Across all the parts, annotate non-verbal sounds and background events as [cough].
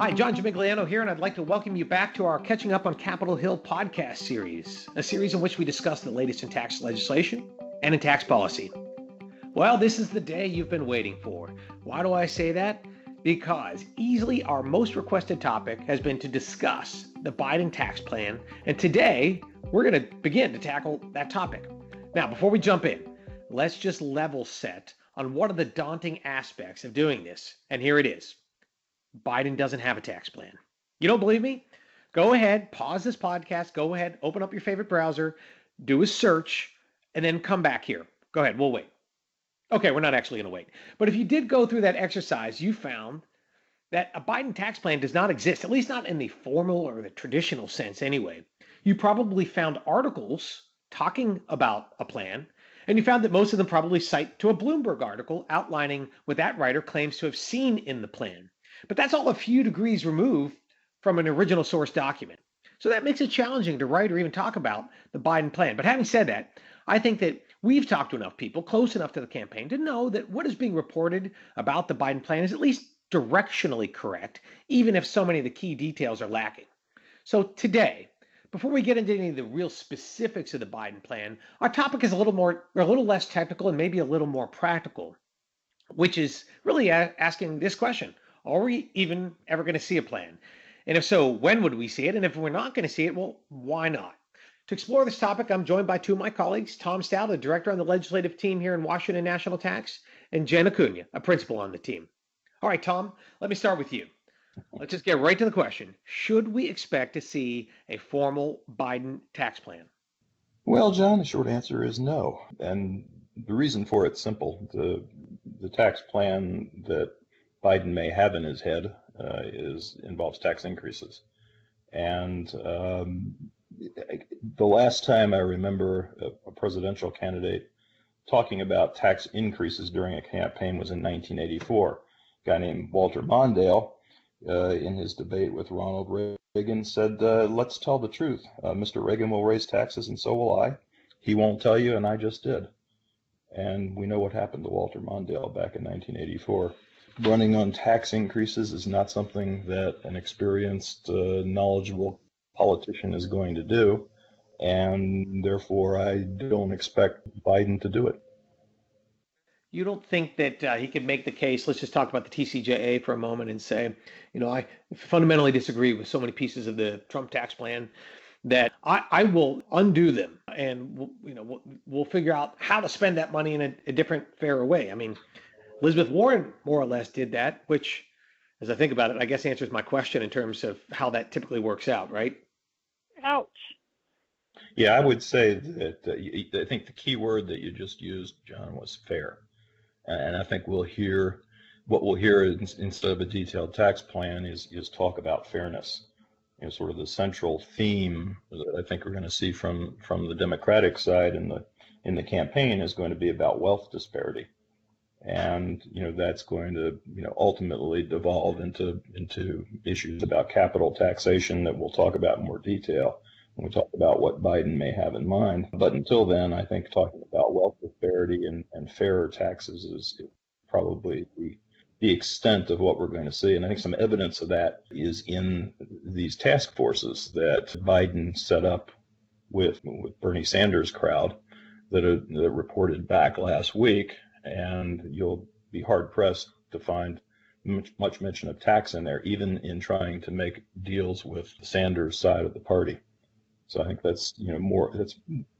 Hi, John Gimigliano here, and I'd like to welcome you back to our Catching Up on Capitol Hill podcast series, a series in which we discuss the latest in tax legislation and in tax policy. Well, this is the day you've been waiting for. Why do I say that? Because easily our most requested topic has been to discuss the Biden tax plan, and today we're going to begin to tackle that topic. Now, before we jump in, let's just level set on what are the daunting aspects of doing this. And here it is Biden doesn't have a tax plan. You don't believe me? Go ahead, pause this podcast, go ahead, open up your favorite browser, do a search, and then come back here. Go ahead, we'll wait. Okay, we're not actually going to wait. But if you did go through that exercise, you found that a Biden tax plan does not exist, at least not in the formal or the traditional sense anyway. You probably found articles talking about a plan, and you found that most of them probably cite to a Bloomberg article outlining what that writer claims to have seen in the plan. But that's all a few degrees removed from an original source document. So that makes it challenging to write or even talk about the Biden plan. But having said that, I think that we've talked to enough people close enough to the campaign to know that what is being reported about the Biden plan is at least directionally correct, even if so many of the key details are lacking. So today, before we get into any of the real specifics of the Biden plan, our topic is a little more, or a little less technical and maybe a little more practical, which is really a- asking this question Are we even ever going to see a plan? And if so, when would we see it? And if we're not going to see it, well, why not? To explore this topic, I'm joined by two of my colleagues, Tom Stout, a director on the legislative team here in Washington National Tax, and Jen Acuna, a principal on the team. All right, Tom, let me start with you. Let's just get right to the question. Should we expect to see a formal Biden tax plan? Well, John, the short answer is no. And the reason for it's simple. The, the tax plan that Biden may have in his head uh, is involves tax increases. And um, the last time I remember a, a, presidential candidate talking about tax increases during a campaign was in 1984. A guy named Walter Mondale, uh, in his debate with Ronald Reagan, said, uh, "Let's tell the truth. Uh, Mr. Reagan will raise taxes, and so will I. He won't tell you, and I just did." And we know what happened to Walter Mondale back in 1984 running on tax increases is not something that an experienced, uh, knowledgeable politician is going to do. And therefore, I don't expect Biden to do it. You don't think that uh, he could make the case? Let's just talk about the TCJA for a moment and say, you know, I fundamentally disagree with so many pieces of the Trump tax plan that I, I will undo them and we'll, you know we'll, we'll figure out how to spend that money in a, a different, fairer way. I mean, Elizabeth Warren more or less did that, which, as I think about it, I guess answers my question in terms of how that typically works out, right? Ouch. Yeah, I would say that uh, I think the key word that you just used, John, was fair. And I think we'll hear what we'll hear instead of a detailed tax plan is is talk about fairness. You know, sort of the central theme that I think we're going to see from from the Democratic side in the in the campaign is going to be about wealth disparity and you know that's going to you know ultimately devolve into into issues about capital taxation that we'll talk about in more detail when we talk about what Biden may have in mind. But until then, I think talking about wealth disparity and, and fairer taxes is probably the the extent of what we're going to see. And I think some evidence of that is in these task forces that Biden set up with with Bernie Sanders crowd that, are, that reported back last week and you'll be hard pressed to find much, much mention of tax in there, even in trying to make deals with the Sanders side of the party. So I think that's you know more that's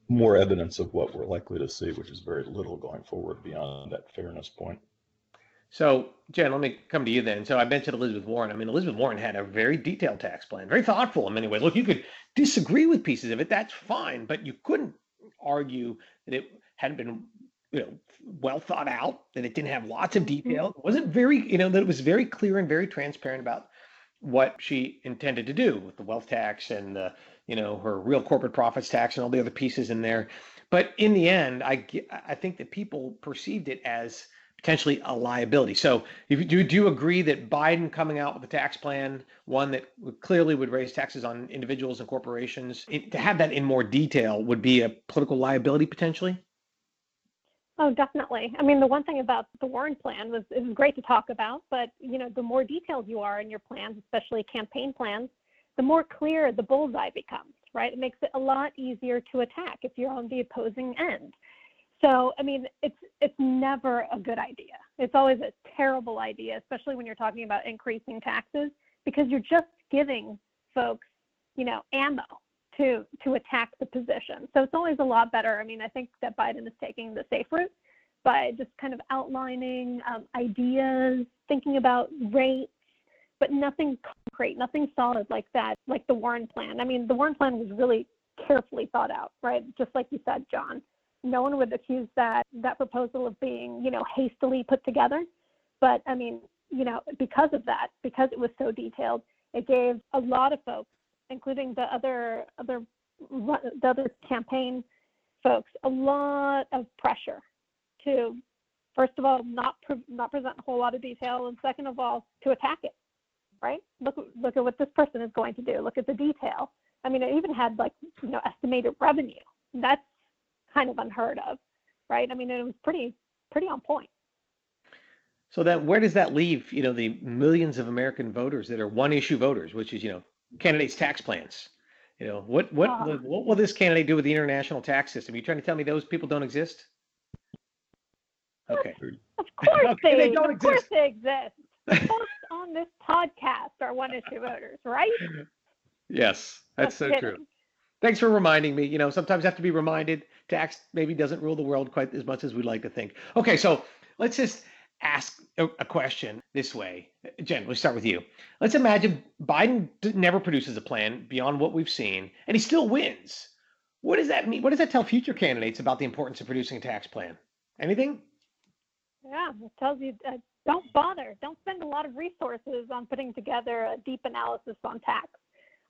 more evidence of what we're likely to see, which is very little going forward beyond that fairness point. So, Jen, let me come to you then. So I mentioned Elizabeth Warren. I mean, Elizabeth Warren had a very detailed tax plan, very thoughtful in many ways. Look, you could disagree with pieces of it, that's fine, but you couldn't argue that it hadn't been you know well thought out that it didn't have lots of mm-hmm. detail it wasn't very you know that it was very clear and very transparent about what she intended to do with the wealth tax and the you know her real corporate profits tax and all the other pieces in there. But in the end i i think that people perceived it as potentially a liability. So if you do, do you agree that biden coming out with a tax plan one that clearly would raise taxes on individuals and corporations it, to have that in more detail would be a political liability potentially Oh, definitely. I mean, the one thing about the Warren plan was it was great to talk about, but you know, the more detailed you are in your plans, especially campaign plans, the more clear the bullseye becomes, right? It makes it a lot easier to attack if you're on the opposing end. So, I mean, it's it's never a good idea. It's always a terrible idea, especially when you're talking about increasing taxes, because you're just giving folks, you know, ammo to to attack the position. So it's always a lot better. I mean, I think that Biden is taking the safe route by just kind of outlining um, ideas, thinking about rates, but nothing concrete, nothing solid like that, like the Warren plan. I mean, the Warren plan was really carefully thought out, right? Just like you said, John. No one would accuse that that proposal of being, you know, hastily put together. But I mean, you know, because of that, because it was so detailed, it gave a lot of folks including the other other the other campaign folks, a lot of pressure to, first of all, not pre- not present a whole lot of detail, and second of all, to attack it. Right? Look look at what this person is going to do. Look at the detail. I mean, it even had like you know estimated revenue. That's kind of unheard of, right? I mean, it was pretty pretty on point. So that where does that leave, you know, the millions of American voters that are one issue voters, which is, you know, candidates' tax plans. You know, what what uh, what will this candidate do with the international tax system? Are you trying to tell me those people don't exist? Okay. Of [laughs] course okay, they, they, don't of exist. course they exist. Folks on this podcast are one issue voters, right? Yes, that's Just so kidding. true. Thanks for reminding me. You know, sometimes I have to be reminded. Tax maybe doesn't rule the world quite as much as we'd like to think. Okay, so let's just ask a question this way. Jen, let's start with you. Let's imagine Biden never produces a plan beyond what we've seen, and he still wins. What does that mean? What does that tell future candidates about the importance of producing a tax plan? Anything? Yeah, it tells you uh, don't bother. Don't spend a lot of resources on putting together a deep analysis on tax.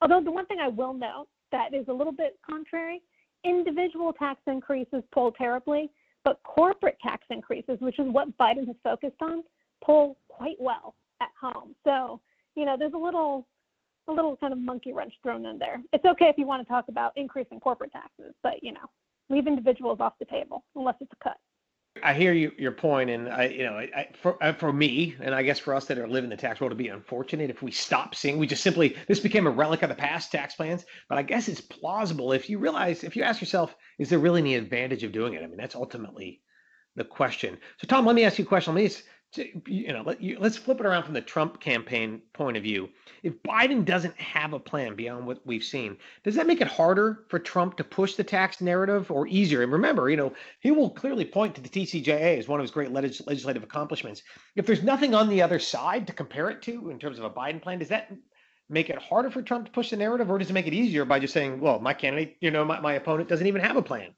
Although the one thing I will note that is a little bit contrary, individual tax increases poll terribly, but corporate tax increases, which is what Biden has focused on, pull quite well at home. So, you know, there's a little a little kind of monkey wrench thrown in there. It's okay if you want to talk about increasing corporate taxes, but you know, leave individuals off the table unless it's a cut. I hear you, your point, and I, you know, I, for uh, for me, and I guess for us that are living the tax world, it'd be unfortunate if we stop seeing. We just simply this became a relic of the past tax plans. But I guess it's plausible if you realize, if you ask yourself, is there really any advantage of doing it? I mean, that's ultimately the question. So, Tom, let me ask you a question. Let me you know, let you, let's flip it around from the Trump campaign point of view. If Biden doesn't have a plan beyond what we've seen, does that make it harder for Trump to push the tax narrative or easier? And remember, you know, he will clearly point to the TCJA as one of his great legislative accomplishments. If there's nothing on the other side to compare it to in terms of a Biden plan, does that make it harder for Trump to push the narrative or does it make it easier by just saying, well, my candidate, you know, my, my opponent doesn't even have a plan?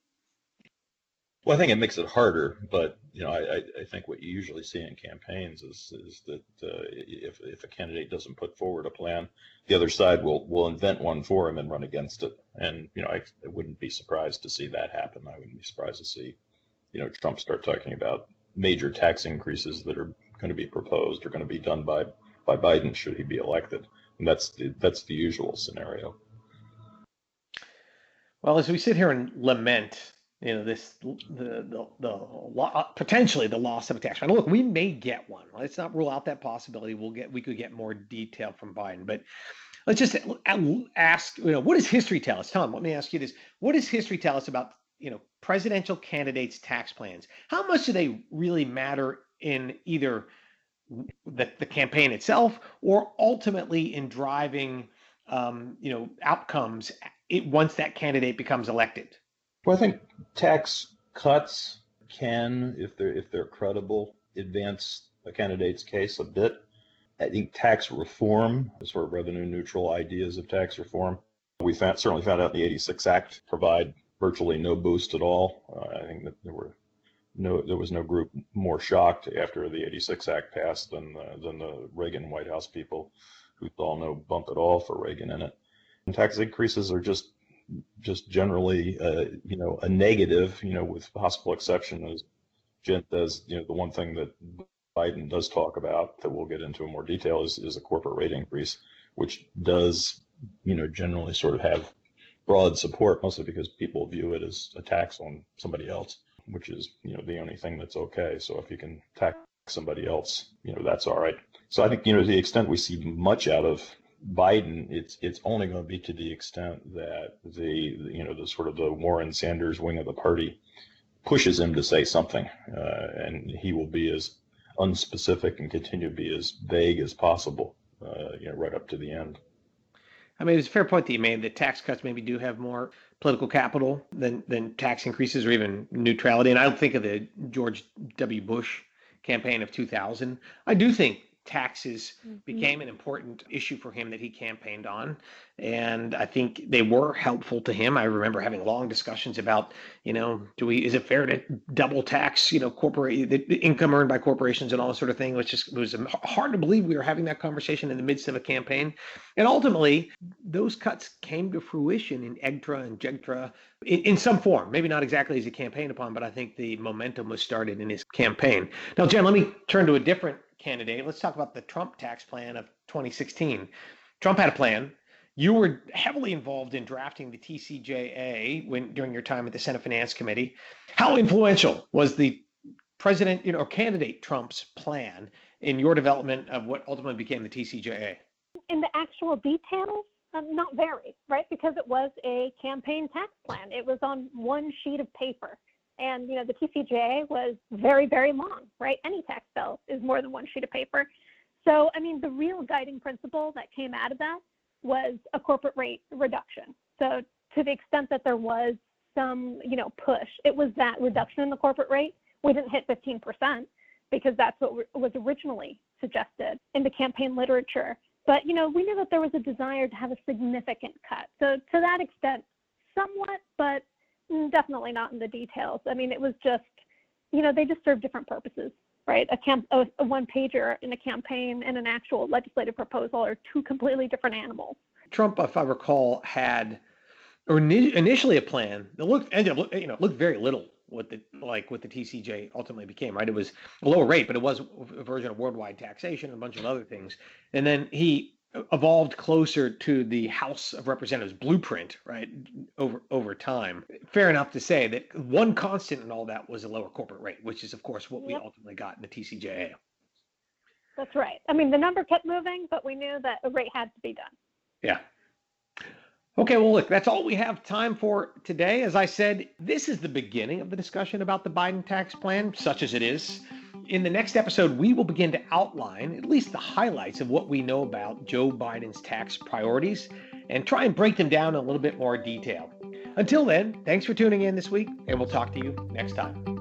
Well, I think it makes it harder, but you know, I, I think what you usually see in campaigns is is that uh, if if a candidate doesn't put forward a plan, the other side will will invent one for him and run against it. And you know, I, I wouldn't be surprised to see that happen. I wouldn't be surprised to see, you know, Trump start talking about major tax increases that are going to be proposed or going to be done by by Biden should he be elected. And that's the, that's the usual scenario. Well, as we sit here and lament you know this the the, the uh, potentially the loss of a tax plan. Look, we may get one. Let's not rule out that possibility. We'll get we could get more detail from Biden, but let's just ask. You know, what does history tell us? Tom, let me ask you this: What does history tell us about you know presidential candidates' tax plans? How much do they really matter in either the, the campaign itself or ultimately in driving um, you know outcomes it, once that candidate becomes elected? Well, I think tax cuts can, if they're if they're credible, advance a candidate's case a bit. I think tax reform, sort of revenue neutral ideas of tax reform, we found, certainly found out in the 86 Act provide virtually no boost at all. Uh, I think that there were no there was no group more shocked after the 86 Act passed than the, than the Reagan White House people who saw no bump at all for Reagan in it. And tax increases are just just generally, uh, you know, a negative, you know, with possible exception as Jen does, you know, the one thing that Biden does talk about that we'll get into in more detail is, is a corporate rate increase, which does, you know, generally sort of have broad support, mostly because people view it as a tax on somebody else. which is you know the only thing that's okay. So if you can tax somebody else, you know that's all right. So I think you know to the extent we see much out of Biden, it's it's only going to be to the extent that the you know the sort of the Warren Sanders wing of the party pushes him to say something, uh, and he will be as unspecific and continue to be as vague as possible, uh, you know, right up to the end. I mean, it's a fair point that you made that tax cuts maybe do have more political capital than than tax increases or even neutrality. And I don't think of the George W. Bush campaign of 2000. I do think taxes mm-hmm. became an important issue for him that he campaigned on. And i think they were helpful to him. I remember having long discussions about you know do we is it fair to double tax you know corporate the, income earned by corporations and all this sort of thing which just was hard to believe we were having that conversation in the midst of a campaign. And ultimately those cuts came to fruition in EGTRRA and JGTRRA in, in some form maybe not exactly as he campaigned upon but i think the momentum was started in his campaign. Now jen let me turn to a different candidate. Let's talk about the Trump tax plan of 2016. Trump had a plan. You were heavily involved in drafting the TCJA when during your time at the Senate Finance Committee. How influential was the president, you know, or candidate Trump's plan in your development of what ultimately became the TCJA? In the actual details, um, not very, right? Because it was a campaign tax plan. It was on one sheet of paper. And you know, the TCJA was very, very long, right? Any tax bill is more than one sheet of paper. So, I mean, the real guiding principle that came out of that was a corporate rate reduction. So, to the extent that there was some, you know, push, it was that reduction in the corporate rate. We didn't hit 15% because that's what was originally suggested in the campaign literature. But, you know, we knew that there was a desire to have a significant cut. So, to that extent, somewhat, but definitely not in the details. I mean, it was just, you know, they just serve different purposes, right? A, camp, a, a one pager in a campaign and an actual legislative proposal are two completely different animals. Trump, if I recall, had or initially a plan that looked ended up you know looked very little what the like what the TCJ ultimately became, right? It was a lower rate, but it was a version of worldwide taxation and a bunch of other things. And then he evolved closer to the House of Representatives blueprint, right? Over over time, fair enough to say that one constant in all that was a lower corporate rate, which is of course what we ultimately got in the TCJA. That's right. I mean, the number kept moving, but we knew that a rate had to be done. Yeah. Okay, well, look, that's all we have time for today. As I said, this is the beginning of the discussion about the Biden tax plan, such as it is. In the next episode, we will begin to outline at least the highlights of what we know about Joe Biden's tax priorities and try and break them down in a little bit more detail. Until then, thanks for tuning in this week, and we'll talk to you next time.